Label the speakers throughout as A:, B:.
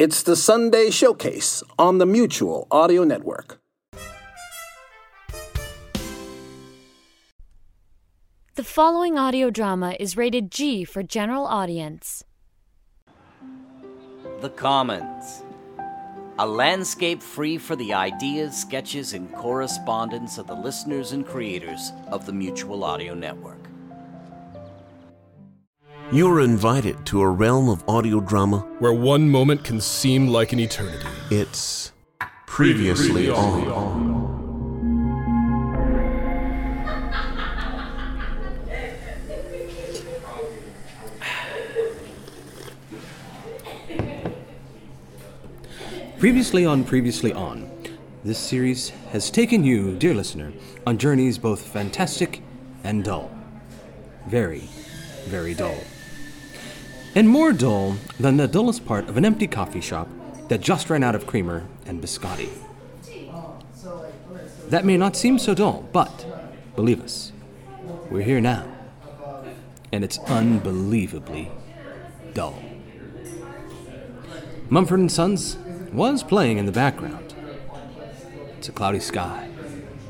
A: It's the Sunday Showcase on the Mutual Audio Network.
B: The following audio drama is rated G for general audience.
C: The Commons. A landscape free for the ideas, sketches, and correspondence of the listeners and creators of the Mutual Audio Network.
D: You are invited to a realm of audio drama.
E: where one moment can seem like an eternity.
D: It's previously on.
F: Previously on Previously On, this series has taken you, dear listener, on journeys both fantastic and dull. Very, very dull. And more dull than the dullest part of an empty coffee shop that just ran out of creamer and biscotti. That may not seem so dull, but believe us, we're here now. And it's unbelievably dull. Mumford and Sons was playing in the background. It's a cloudy sky,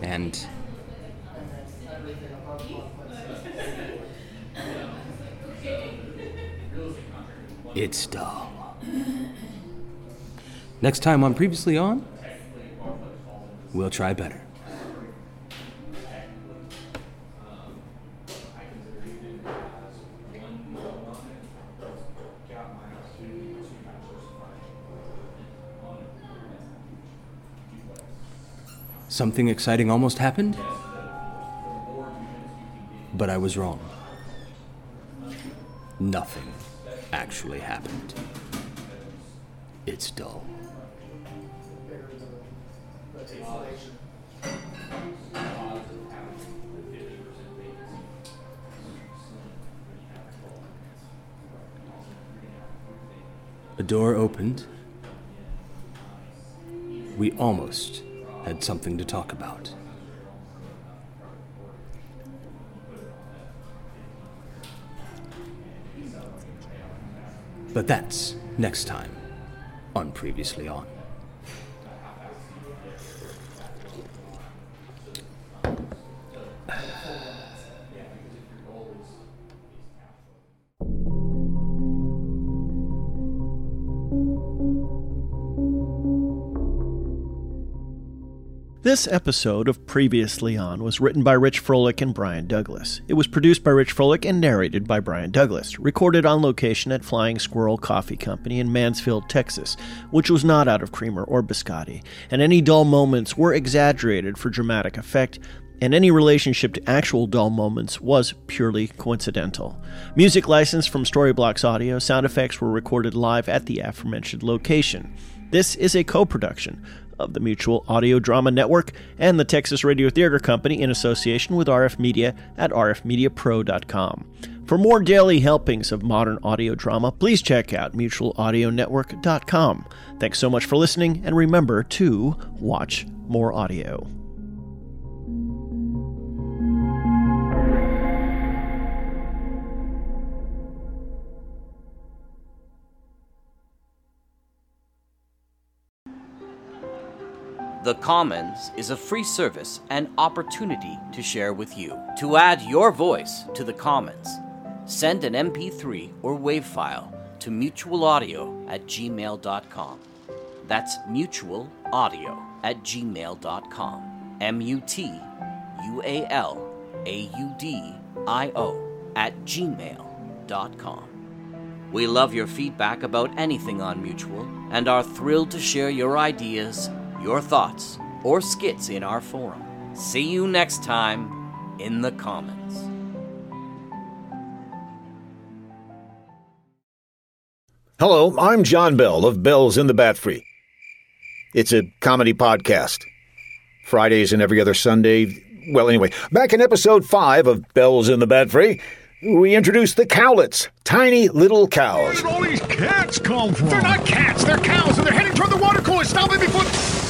F: and it's dull. Next time on Previously On, we'll try better. Something exciting almost happened, but I was wrong. Nothing actually happened. It's dull. A door opened. We almost had something to talk about. But that's next time on Previously On.
G: This episode of Previously On was written by Rich Froelich and Brian Douglas. It was produced by Rich Froelich and narrated by Brian Douglas. Recorded on location at Flying Squirrel Coffee Company in Mansfield, Texas, which was not out of creamer or biscotti, and any dull moments were exaggerated for dramatic effect, and any relationship to actual dull moments was purely coincidental. Music licensed from Storyblocks Audio, sound effects were recorded live at the aforementioned location. This is a co production of the Mutual Audio Drama Network and the Texas Radio Theater Company in association with RF Media at rfmediapro.com. For more daily helpings of modern audio drama, please check out mutualaudionetwork.com. Thanks so much for listening, and remember to watch more audio.
C: The Commons is a free service and opportunity to share with you. To add your voice to the Commons, send an MP3 or WAV file to mutualaudio at gmail.com. That's mutualaudio at gmail.com. M U T U A L A U D I O at gmail.com. We love your feedback about anything on Mutual and are thrilled to share your ideas, your thoughts, or skits in our forum. See you next time in the Commons.
H: Hello, I'm John Bell of Bells in the Bat Free. It's a comedy podcast. Fridays and every other Sunday. Well, anyway, back in episode 5 of Bells in the Bat Free, we introduced the cowlets, tiny little cows.
I: Where all these cats come from? They're not cats, they're cows, and they're heading toward the water cooler. Stop it before.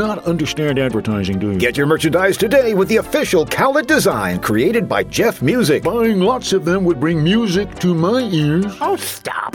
H: not understand advertising, do you? Get your merchandise today with the official cowlet design created by Jeff Music. Buying lots of them would bring music to my ears.
A: Oh, stop.